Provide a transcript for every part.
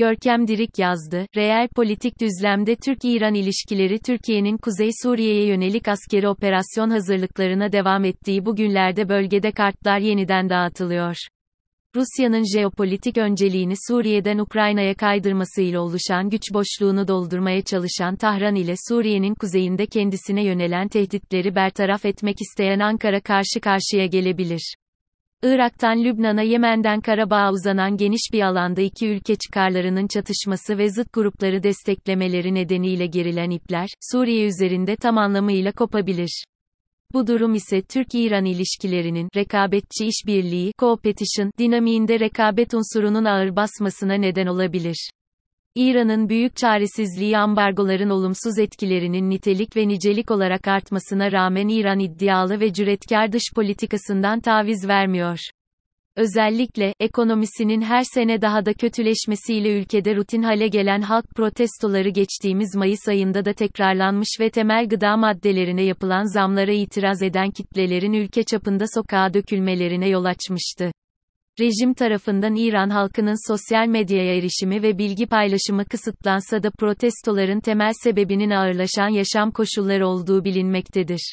Görkem Dirik yazdı, reel politik düzlemde Türk-İran ilişkileri Türkiye'nin Kuzey Suriye'ye yönelik askeri operasyon hazırlıklarına devam ettiği bu günlerde bölgede kartlar yeniden dağıtılıyor. Rusya'nın jeopolitik önceliğini Suriye'den Ukrayna'ya kaydırmasıyla oluşan güç boşluğunu doldurmaya çalışan Tahran ile Suriye'nin kuzeyinde kendisine yönelen tehditleri bertaraf etmek isteyen Ankara karşı karşıya gelebilir. Irak'tan Lübnan'a Yemen'den Karabağ'a uzanan geniş bir alanda iki ülke çıkarlarının çatışması ve zıt grupları desteklemeleri nedeniyle gerilen ipler, Suriye üzerinde tam anlamıyla kopabilir. Bu durum ise Türk-İran ilişkilerinin rekabetçi işbirliği competition dinamiğinde rekabet unsurunun ağır basmasına neden olabilir. İran'ın büyük çaresizliği ambargoların olumsuz etkilerinin nitelik ve nicelik olarak artmasına rağmen İran iddialı ve cüretkar dış politikasından taviz vermiyor. Özellikle, ekonomisinin her sene daha da kötüleşmesiyle ülkede rutin hale gelen halk protestoları geçtiğimiz Mayıs ayında da tekrarlanmış ve temel gıda maddelerine yapılan zamlara itiraz eden kitlelerin ülke çapında sokağa dökülmelerine yol açmıştı. Rejim tarafından İran halkının sosyal medyaya erişimi ve bilgi paylaşımı kısıtlansa da protestoların temel sebebinin ağırlaşan yaşam koşulları olduğu bilinmektedir.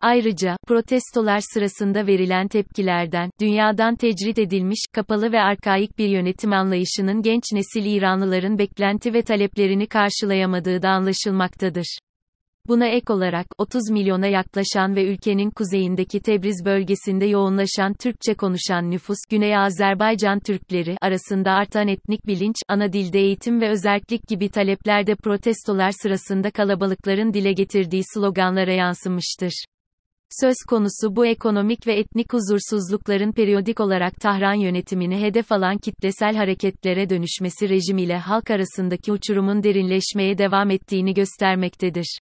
Ayrıca, protestolar sırasında verilen tepkilerden, dünyadan tecrit edilmiş, kapalı ve arkaik bir yönetim anlayışının genç nesil İranlıların beklenti ve taleplerini karşılayamadığı da anlaşılmaktadır. Buna ek olarak, 30 milyona yaklaşan ve ülkenin kuzeyindeki Tebriz bölgesinde yoğunlaşan Türkçe konuşan nüfus, Güney Azerbaycan Türkleri arasında artan etnik bilinç, ana dilde eğitim ve özerklik gibi taleplerde protestolar sırasında kalabalıkların dile getirdiği sloganlara yansımıştır. Söz konusu bu ekonomik ve etnik huzursuzlukların periyodik olarak Tahran yönetimini hedef alan kitlesel hareketlere dönüşmesi rejim ile halk arasındaki uçurumun derinleşmeye devam ettiğini göstermektedir.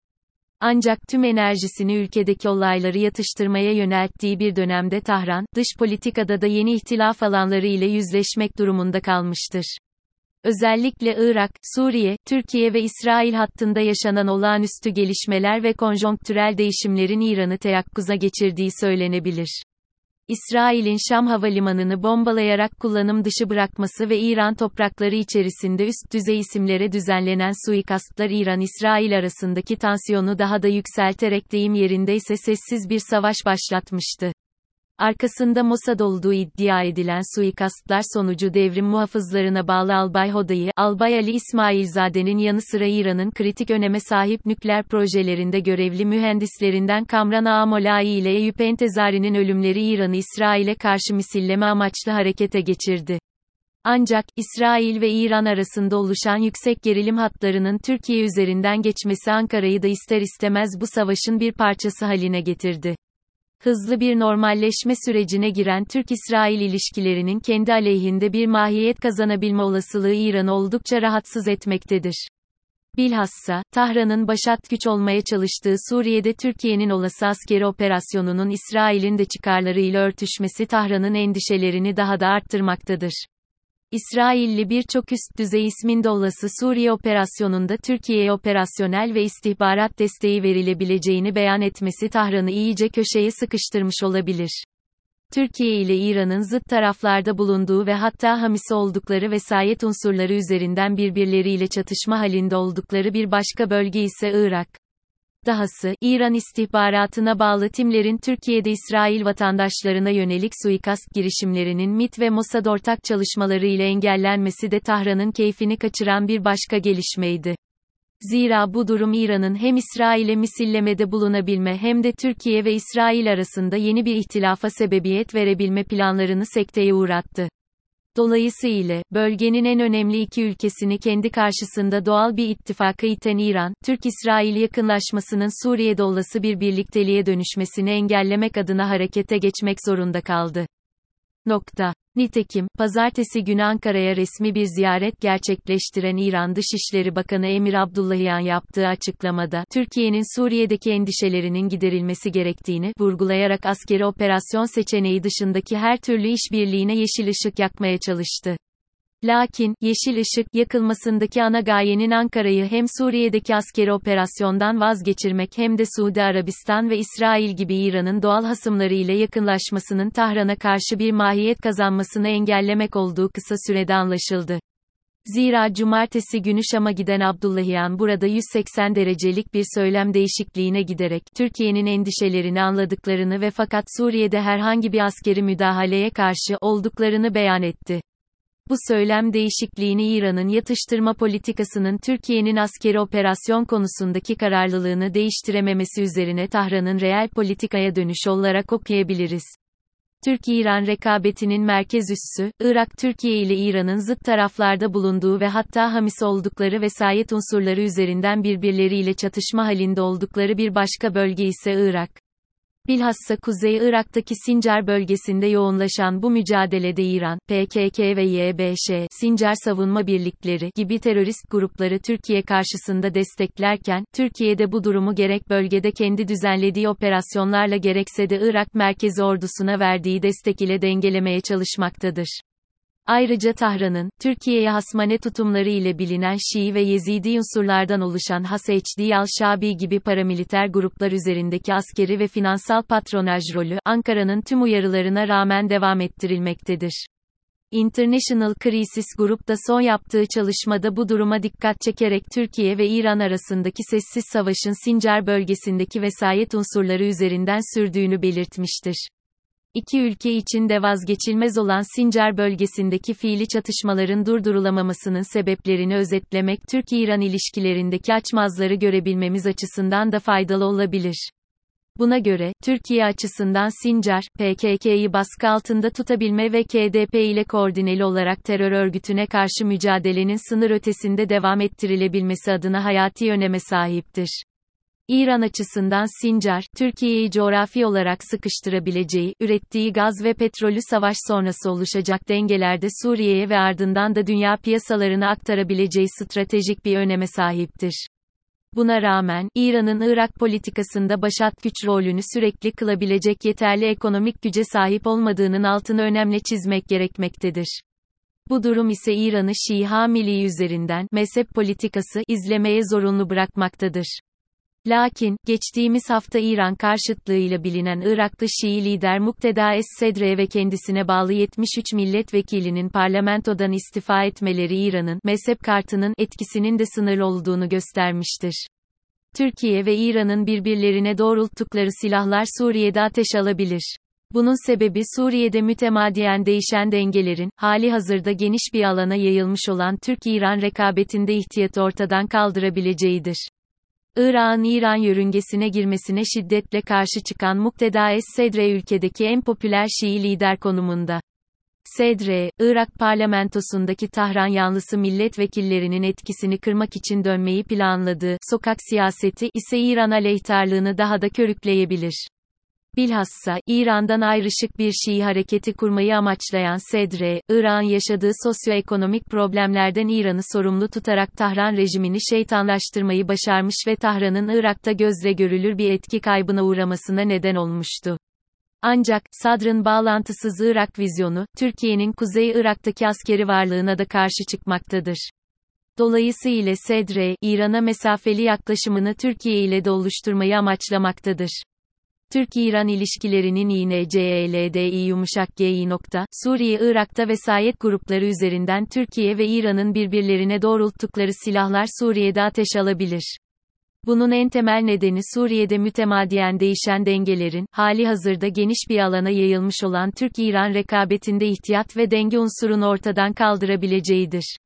Ancak tüm enerjisini ülkedeki olayları yatıştırmaya yönelttiği bir dönemde Tahran, dış politikada da yeni ihtilaf alanları ile yüzleşmek durumunda kalmıştır. Özellikle Irak, Suriye, Türkiye ve İsrail hattında yaşanan olağanüstü gelişmeler ve konjonktürel değişimlerin İran'ı teyakkuza geçirdiği söylenebilir. İsrail'in Şam havalimanını bombalayarak kullanım dışı bırakması ve İran toprakları içerisinde üst düzey isimlere düzenlenen suikastlar İran-İsrail arasındaki tansiyonu daha da yükselterek deyim yerindeyse sessiz bir savaş başlatmıştı. Arkasında Mossad olduğu iddia edilen suikastlar sonucu devrim muhafızlarına bağlı Albay Hoda'yı, Albay Ali İsmailzade'nin yanı sıra İran'ın kritik öneme sahip nükleer projelerinde görevli mühendislerinden Kamran Ağamolai ile Eyüp Entezari'nin ölümleri İran'ı İsrail'e karşı misilleme amaçlı harekete geçirdi. Ancak, İsrail ve İran arasında oluşan yüksek gerilim hatlarının Türkiye üzerinden geçmesi Ankara'yı da ister istemez bu savaşın bir parçası haline getirdi. Hızlı bir normalleşme sürecine giren Türk-İsrail ilişkilerinin kendi aleyhinde bir mahiyet kazanabilme olasılığı İran'ı oldukça rahatsız etmektedir. Bilhassa, Tahran'ın başat güç olmaya çalıştığı Suriye'de Türkiye'nin olası askeri operasyonunun İsrail'in de çıkarlarıyla örtüşmesi Tahran'ın endişelerini daha da arttırmaktadır. İsrailli birçok üst düzey ismin de olası Suriye operasyonunda Türkiye'ye operasyonel ve istihbarat desteği verilebileceğini beyan etmesi Tahran'ı iyice köşeye sıkıştırmış olabilir. Türkiye ile İran'ın zıt taraflarda bulunduğu ve hatta hamisi oldukları vesayet unsurları üzerinden birbirleriyle çatışma halinde oldukları bir başka bölge ise Irak. Dahası, İran istihbaratına bağlı timlerin Türkiye'de İsrail vatandaşlarına yönelik suikast girişimlerinin MIT ve Mossad ortak çalışmaları ile engellenmesi de Tahran'ın keyfini kaçıran bir başka gelişmeydi. Zira bu durum İran'ın hem İsrail'e misillemede bulunabilme hem de Türkiye ve İsrail arasında yeni bir ihtilafa sebebiyet verebilme planlarını sekteye uğrattı. Dolayısıyla, bölgenin en önemli iki ülkesini kendi karşısında doğal bir ittifaka iten İran, Türk-İsrail yakınlaşmasının Suriye'de olası bir birlikteliğe dönüşmesini engellemek adına harekete geçmek zorunda kaldı. Nokta. Nitekim, pazartesi günü Ankara'ya resmi bir ziyaret gerçekleştiren İran Dışişleri Bakanı Emir Abdullahian yaptığı açıklamada, Türkiye'nin Suriye'deki endişelerinin giderilmesi gerektiğini, vurgulayarak askeri operasyon seçeneği dışındaki her türlü işbirliğine yeşil ışık yakmaya çalıştı. Lakin, yeşil ışık, yakılmasındaki ana gayenin Ankara'yı hem Suriye'deki askeri operasyondan vazgeçirmek hem de Suudi Arabistan ve İsrail gibi İran'ın doğal hasımları ile yakınlaşmasının Tahran'a karşı bir mahiyet kazanmasını engellemek olduğu kısa sürede anlaşıldı. Zira cumartesi günü Şam'a giden Abdullahian burada 180 derecelik bir söylem değişikliğine giderek, Türkiye'nin endişelerini anladıklarını ve fakat Suriye'de herhangi bir askeri müdahaleye karşı olduklarını beyan etti. Bu söylem değişikliğini İran'ın yatıştırma politikasının Türkiye'nin askeri operasyon konusundaki kararlılığını değiştirememesi üzerine Tahran'ın reel politikaya dönüş olarak okuyabiliriz. Türkiye-İran rekabetinin merkez üssü, Irak Türkiye ile İran'ın zıt taraflarda bulunduğu ve hatta hamis oldukları vesayet unsurları üzerinden birbirleriyle çatışma halinde oldukları bir başka bölge ise Irak. Bilhassa Kuzey Irak'taki Sincar bölgesinde yoğunlaşan bu mücadelede İran, PKK ve YBŞ, Sincar Savunma Birlikleri gibi terörist grupları Türkiye karşısında desteklerken, Türkiye'de bu durumu gerek bölgede kendi düzenlediği operasyonlarla gerekse de Irak merkezi ordusuna verdiği destek ile dengelemeye çalışmaktadır. Ayrıca Tahran'ın, Türkiye'ye hasmane tutumları ile bilinen Şii ve Yezidi unsurlardan oluşan Haseçdi al-Şabi gibi paramiliter gruplar üzerindeki askeri ve finansal patronaj rolü, Ankara'nın tüm uyarılarına rağmen devam ettirilmektedir. International Crisis Group da son yaptığı çalışmada bu duruma dikkat çekerek Türkiye ve İran arasındaki sessiz savaşın Sincar bölgesindeki vesayet unsurları üzerinden sürdüğünü belirtmiştir. İki ülke için de vazgeçilmez olan Sincar bölgesindeki fiili çatışmaların durdurulamamasının sebeplerini özetlemek Türk-İran ilişkilerindeki açmazları görebilmemiz açısından da faydalı olabilir. Buna göre, Türkiye açısından Sincar, PKK'yı baskı altında tutabilme ve KDP ile koordineli olarak terör örgütüne karşı mücadelenin sınır ötesinde devam ettirilebilmesi adına hayati öneme sahiptir. İran açısından Sincar, Türkiye'yi coğrafi olarak sıkıştırabileceği, ürettiği gaz ve petrolü savaş sonrası oluşacak dengelerde Suriye'ye ve ardından da dünya piyasalarına aktarabileceği stratejik bir öneme sahiptir. Buna rağmen, İran'ın Irak politikasında başat güç rolünü sürekli kılabilecek yeterli ekonomik güce sahip olmadığının altını önemli çizmek gerekmektedir. Bu durum ise İran'ı Şii hamiliği üzerinden, mezhep politikası, izlemeye zorunlu bırakmaktadır. Lakin, geçtiğimiz hafta İran karşıtlığıyla bilinen Iraklı Şii lider Mukteda Es-Sedre ve kendisine bağlı 73 milletvekilinin parlamentodan istifa etmeleri İran'ın, mezhep kartının etkisinin de sınırlı olduğunu göstermiştir. Türkiye ve İran'ın birbirlerine doğrulttukları silahlar Suriye'de ateş alabilir. Bunun sebebi Suriye'de mütemadiyen değişen dengelerin, hali hazırda geniş bir alana yayılmış olan Türk-İran rekabetinde ihtiyatı ortadan kaldırabileceğidir. Irak'ın İran yörüngesine girmesine şiddetle karşı çıkan Mukteda Es-Sedre ülkedeki en popüler Şii lider konumunda. Sedre, Irak parlamentosundaki Tahran yanlısı milletvekillerinin etkisini kırmak için dönmeyi planladığı sokak siyaseti ise İran aleyhtarlığını daha da körükleyebilir. Bilhassa, İran'dan ayrışık bir Şii hareketi kurmayı amaçlayan Sedre, Irak'ın yaşadığı sosyoekonomik problemlerden İran'ı sorumlu tutarak Tahran rejimini şeytanlaştırmayı başarmış ve Tahran'ın Irak'ta gözle görülür bir etki kaybına uğramasına neden olmuştu. Ancak, Sadr'ın bağlantısız Irak vizyonu, Türkiye'nin Kuzey Irak'taki askeri varlığına da karşı çıkmaktadır. Dolayısıyla Sedre, İran'a mesafeli yaklaşımını Türkiye ile de oluşturmayı amaçlamaktadır. Türk-İran ilişkilerinin İNCELDİ yumuşak G'yi nokta, Suriye-Irak'ta vesayet grupları üzerinden Türkiye ve İran'ın birbirlerine doğrulttukları silahlar Suriye'de ateş alabilir. Bunun en temel nedeni Suriye'de mütemadiyen değişen dengelerin, hali hazırda geniş bir alana yayılmış olan Türk-İran rekabetinde ihtiyat ve denge unsurunu ortadan kaldırabileceğidir.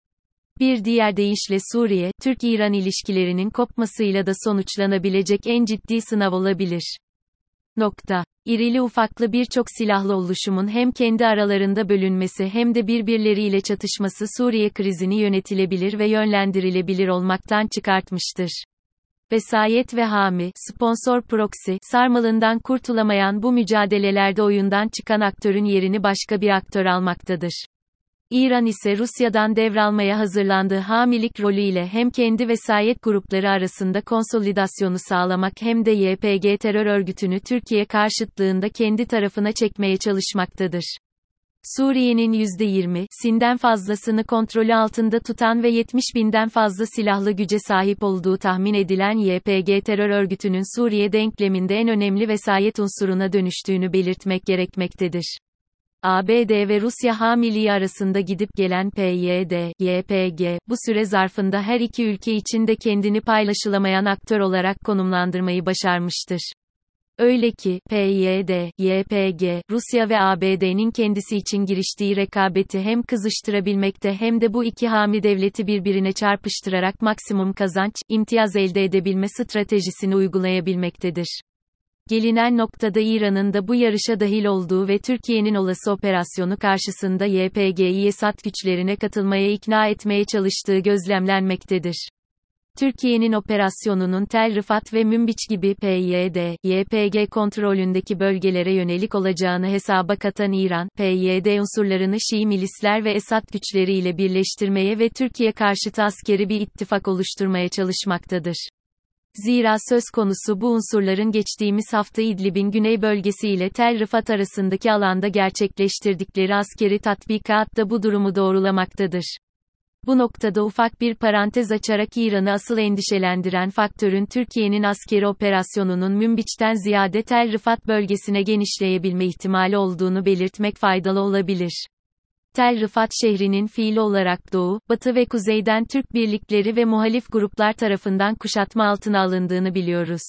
Bir diğer deyişle Suriye, Türk-İran ilişkilerinin kopmasıyla da sonuçlanabilecek en ciddi sınav olabilir. Nokta. İrili ufaklı birçok silahlı oluşumun hem kendi aralarında bölünmesi hem de birbirleriyle çatışması Suriye krizini yönetilebilir ve yönlendirilebilir olmaktan çıkartmıştır. Vesayet ve hami, sponsor proxy, sarmalından kurtulamayan bu mücadelelerde oyundan çıkan aktörün yerini başka bir aktör almaktadır. İran ise Rusya'dan devralmaya hazırlandığı hamilik rolüyle hem kendi vesayet grupları arasında konsolidasyonu sağlamak hem de YPG terör örgütünü Türkiye karşıtlığında kendi tarafına çekmeye çalışmaktadır. Suriye'nin %20'sinden fazlasını kontrolü altında tutan ve 70 binden fazla silahlı güce sahip olduğu tahmin edilen YPG terör örgütünün Suriye denkleminde en önemli vesayet unsuruna dönüştüğünü belirtmek gerekmektedir. ABD ve Rusya hamiliği arasında gidip gelen PYD, YPG, bu süre zarfında her iki ülke için de kendini paylaşılamayan aktör olarak konumlandırmayı başarmıştır. Öyle ki, PYD, YPG, Rusya ve ABD'nin kendisi için giriştiği rekabeti hem kızıştırabilmekte hem de bu iki hami devleti birbirine çarpıştırarak maksimum kazanç, imtiyaz elde edebilme stratejisini uygulayabilmektedir. Gelinen noktada İran'ın da bu yarışa dahil olduğu ve Türkiye'nin olası operasyonu karşısında YPG'yi Esad güçlerine katılmaya ikna etmeye çalıştığı gözlemlenmektedir. Türkiye'nin operasyonunun Tel Rifat ve Münbiç gibi PYD, YPG kontrolündeki bölgelere yönelik olacağını hesaba katan İran, PYD unsurlarını Şii milisler ve Esad güçleriyle birleştirmeye ve Türkiye karşıtı askeri bir ittifak oluşturmaya çalışmaktadır. Zira söz konusu bu unsurların geçtiğimiz hafta İdlib'in güney bölgesi ile Tel Rifat arasındaki alanda gerçekleştirdikleri askeri tatbikat da bu durumu doğrulamaktadır. Bu noktada ufak bir parantez açarak İran'ı asıl endişelendiren faktörün Türkiye'nin askeri operasyonunun Münbiç'ten ziyade Tel Rifat bölgesine genişleyebilme ihtimali olduğunu belirtmek faydalı olabilir. Tel Rifat şehrinin fiili olarak doğu, batı ve kuzeyden Türk birlikleri ve muhalif gruplar tarafından kuşatma altına alındığını biliyoruz.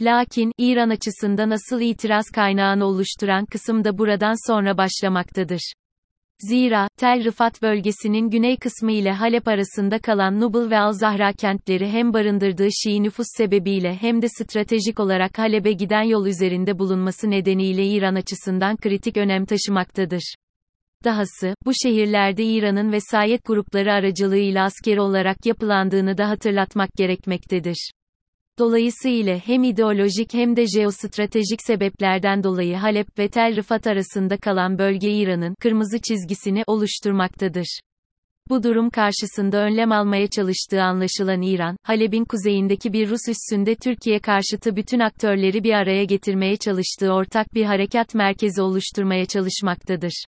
Lakin, İran açısından asıl itiraz kaynağını oluşturan kısım da buradan sonra başlamaktadır. Zira, Tel Rifat bölgesinin güney kısmı ile Halep arasında kalan Nubul ve Al-Zahra kentleri hem barındırdığı Şii nüfus sebebiyle hem de stratejik olarak Halep'e giden yol üzerinde bulunması nedeniyle İran açısından kritik önem taşımaktadır. Dahası, bu şehirlerde İran'ın vesayet grupları aracılığıyla askeri olarak yapılandığını da hatırlatmak gerekmektedir. Dolayısıyla hem ideolojik hem de jeostratejik sebeplerden dolayı Halep ve Tel Rifat arasında kalan bölge İran'ın kırmızı çizgisini oluşturmaktadır. Bu durum karşısında önlem almaya çalıştığı anlaşılan İran, Halep'in kuzeyindeki bir Rus üssünde Türkiye karşıtı bütün aktörleri bir araya getirmeye çalıştığı ortak bir harekat merkezi oluşturmaya çalışmaktadır.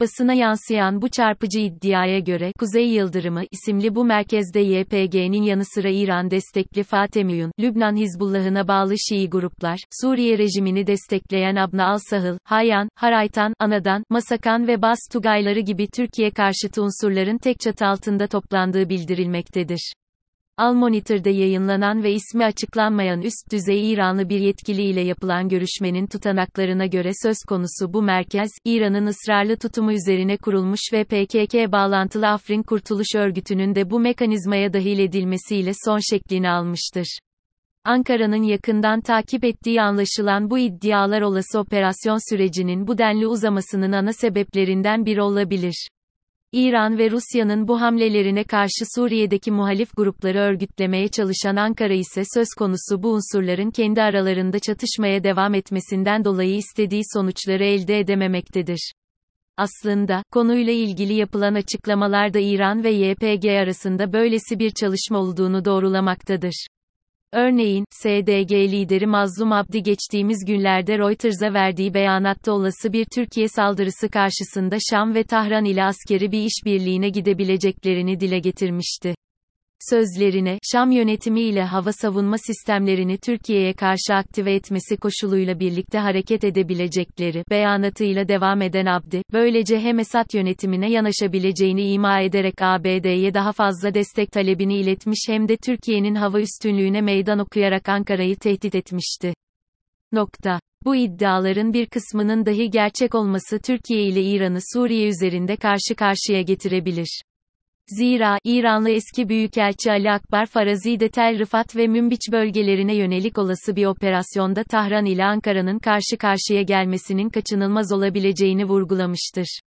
Basına yansıyan bu çarpıcı iddiaya göre Kuzey Yıldırımı isimli bu merkezde YPG'nin yanı sıra İran destekli Fatemiyun, Lübnan Hizbullah'ına bağlı Şii gruplar, Suriye rejimini destekleyen Abna al-Sahıl, Hayyan, Haraytan, Anadan, Masakan ve Bas Tugayları gibi Türkiye karşıtı unsurların tek çatı altında toplandığı bildirilmektedir. Al Monitor'da yayınlanan ve ismi açıklanmayan üst düzey İranlı bir yetkili ile yapılan görüşmenin tutanaklarına göre söz konusu bu merkez, İran'ın ısrarlı tutumu üzerine kurulmuş ve PKK bağlantılı Afrin Kurtuluş Örgütü'nün de bu mekanizmaya dahil edilmesiyle son şeklini almıştır. Ankara'nın yakından takip ettiği anlaşılan bu iddialar olası operasyon sürecinin bu denli uzamasının ana sebeplerinden biri olabilir. İran ve Rusya'nın bu hamlelerine karşı Suriye'deki muhalif grupları örgütlemeye çalışan Ankara ise söz konusu bu unsurların kendi aralarında çatışmaya devam etmesinden dolayı istediği sonuçları elde edememektedir. Aslında, konuyla ilgili yapılan açıklamalarda İran ve YPG arasında böylesi bir çalışma olduğunu doğrulamaktadır. Örneğin, SDG lideri Mazlum Abdi geçtiğimiz günlerde Reuters'a verdiği beyanatta olası bir Türkiye saldırısı karşısında Şam ve Tahran ile askeri bir işbirliğine gidebileceklerini dile getirmişti. Sözlerine, Şam yönetimi ile hava savunma sistemlerini Türkiye'ye karşı aktive etmesi koşuluyla birlikte hareket edebilecekleri, beyanatıyla devam eden Abdi, böylece hem Esad yönetimine yanaşabileceğini ima ederek ABD'ye daha fazla destek talebini iletmiş hem de Türkiye'nin hava üstünlüğüne meydan okuyarak Ankara'yı tehdit etmişti. Nokta. Bu iddiaların bir kısmının dahi gerçek olması Türkiye ile İran'ı Suriye üzerinde karşı karşıya getirebilir. Zira, İranlı eski Büyükelçi Ali Akbar Farazi de Tel Rifat ve Münbiç bölgelerine yönelik olası bir operasyonda Tahran ile Ankara'nın karşı karşıya gelmesinin kaçınılmaz olabileceğini vurgulamıştır.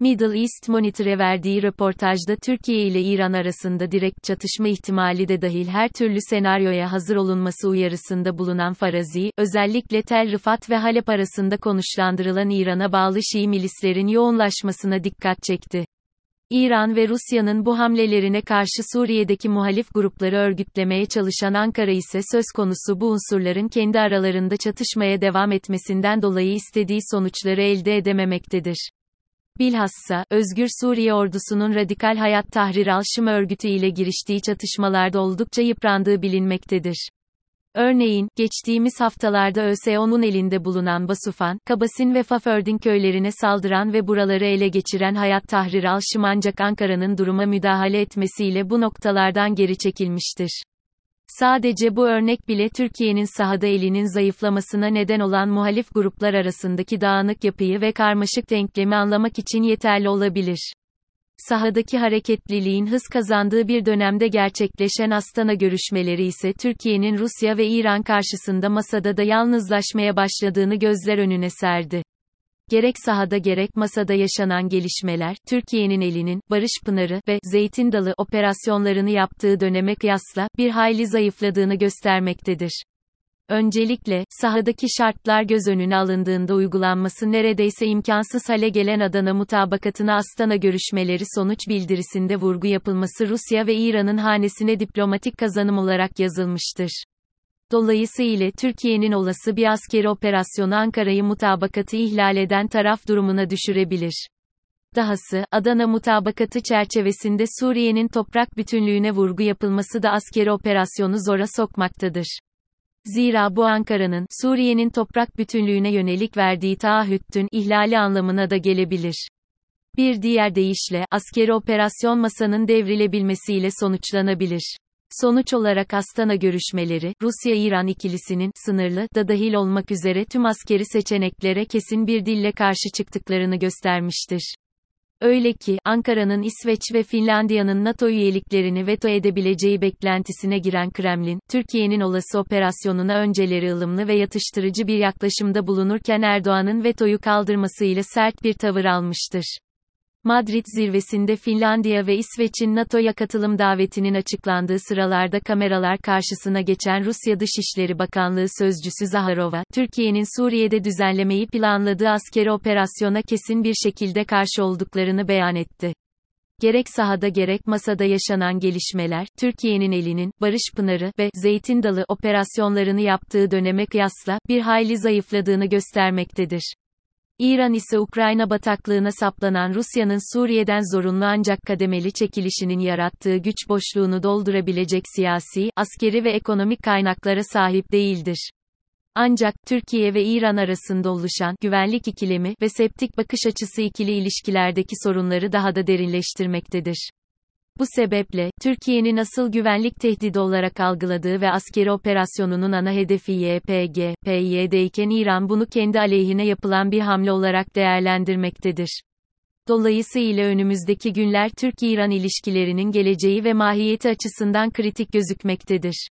Middle East Monitor'e verdiği röportajda Türkiye ile İran arasında direkt çatışma ihtimali de dahil her türlü senaryoya hazır olunması uyarısında bulunan Farazi, özellikle Tel Rifat ve Halep arasında konuşlandırılan İran'a bağlı Şii milislerin yoğunlaşmasına dikkat çekti. İran ve Rusya'nın bu hamlelerine karşı Suriye'deki muhalif grupları örgütlemeye çalışan Ankara ise söz konusu bu unsurların kendi aralarında çatışmaya devam etmesinden dolayı istediği sonuçları elde edememektedir. Bilhassa, Özgür Suriye ordusunun Radikal Hayat Tahrir al-Şım örgütü ile giriştiği çatışmalarda oldukça yıprandığı bilinmektedir. Örneğin, geçtiğimiz haftalarda ÖSO'nun elinde bulunan Basufan, Kabasin ve Fafördin köylerine saldıran ve buraları ele geçiren Hayat Tahrir al-Şım ancak Ankara'nın duruma müdahale etmesiyle bu noktalardan geri çekilmiştir. Sadece bu örnek bile Türkiye'nin sahada elinin zayıflamasına neden olan muhalif gruplar arasındaki dağınık yapıyı ve karmaşık denklemi anlamak için yeterli olabilir. Sahadaki hareketliliğin hız kazandığı bir dönemde gerçekleşen Astana görüşmeleri ise Türkiye'nin Rusya ve İran karşısında masada da yalnızlaşmaya başladığını gözler önüne serdi. Gerek sahada gerek masada yaşanan gelişmeler, Türkiye'nin elinin, Barış Pınarı ve Zeytin Dalı operasyonlarını yaptığı döneme kıyasla, bir hayli zayıfladığını göstermektedir. Öncelikle, sahadaki şartlar göz önüne alındığında uygulanması neredeyse imkansız hale gelen Adana mutabakatına Astana görüşmeleri sonuç bildirisinde vurgu yapılması Rusya ve İran'ın hanesine diplomatik kazanım olarak yazılmıştır. Dolayısıyla Türkiye'nin olası bir askeri operasyonu Ankara'yı mutabakatı ihlal eden taraf durumuna düşürebilir. Dahası, Adana mutabakatı çerçevesinde Suriye'nin toprak bütünlüğüne vurgu yapılması da askeri operasyonu zora sokmaktadır. Zira bu Ankara'nın, Suriye'nin toprak bütünlüğüne yönelik verdiği taahhüttün ihlali anlamına da gelebilir. Bir diğer deyişle, askeri operasyon masanın devrilebilmesiyle sonuçlanabilir. Sonuç olarak Astana görüşmeleri, Rusya-İran ikilisinin, sınırlı, da dahil olmak üzere tüm askeri seçeneklere kesin bir dille karşı çıktıklarını göstermiştir. Öyle ki, Ankara'nın İsveç ve Finlandiya'nın NATO üyeliklerini veto edebileceği beklentisine giren Kremlin, Türkiye'nin olası operasyonuna önceleri ılımlı ve yatıştırıcı bir yaklaşımda bulunurken Erdoğan'ın vetoyu kaldırmasıyla sert bir tavır almıştır. Madrid zirvesinde Finlandiya ve İsveç'in NATO'ya katılım davetinin açıklandığı sıralarda kameralar karşısına geçen Rusya Dışişleri Bakanlığı Sözcüsü Zaharova, Türkiye'nin Suriye'de düzenlemeyi planladığı askeri operasyona kesin bir şekilde karşı olduklarını beyan etti. Gerek sahada gerek masada yaşanan gelişmeler, Türkiye'nin elinin, Barış Pınarı ve Zeytin Dalı operasyonlarını yaptığı döneme kıyasla, bir hayli zayıfladığını göstermektedir. İran ise Ukrayna bataklığına saplanan Rusya'nın Suriye'den zorunlu ancak kademeli çekilişinin yarattığı güç boşluğunu doldurabilecek siyasi, askeri ve ekonomik kaynaklara sahip değildir. Ancak, Türkiye ve İran arasında oluşan, güvenlik ikilemi ve septik bakış açısı ikili ilişkilerdeki sorunları daha da derinleştirmektedir. Bu sebeple, Türkiye'nin asıl güvenlik tehdidi olarak algıladığı ve askeri operasyonunun ana hedefi YPG, PYD iken İran bunu kendi aleyhine yapılan bir hamle olarak değerlendirmektedir. Dolayısıyla önümüzdeki günler Türk-İran ilişkilerinin geleceği ve mahiyeti açısından kritik gözükmektedir.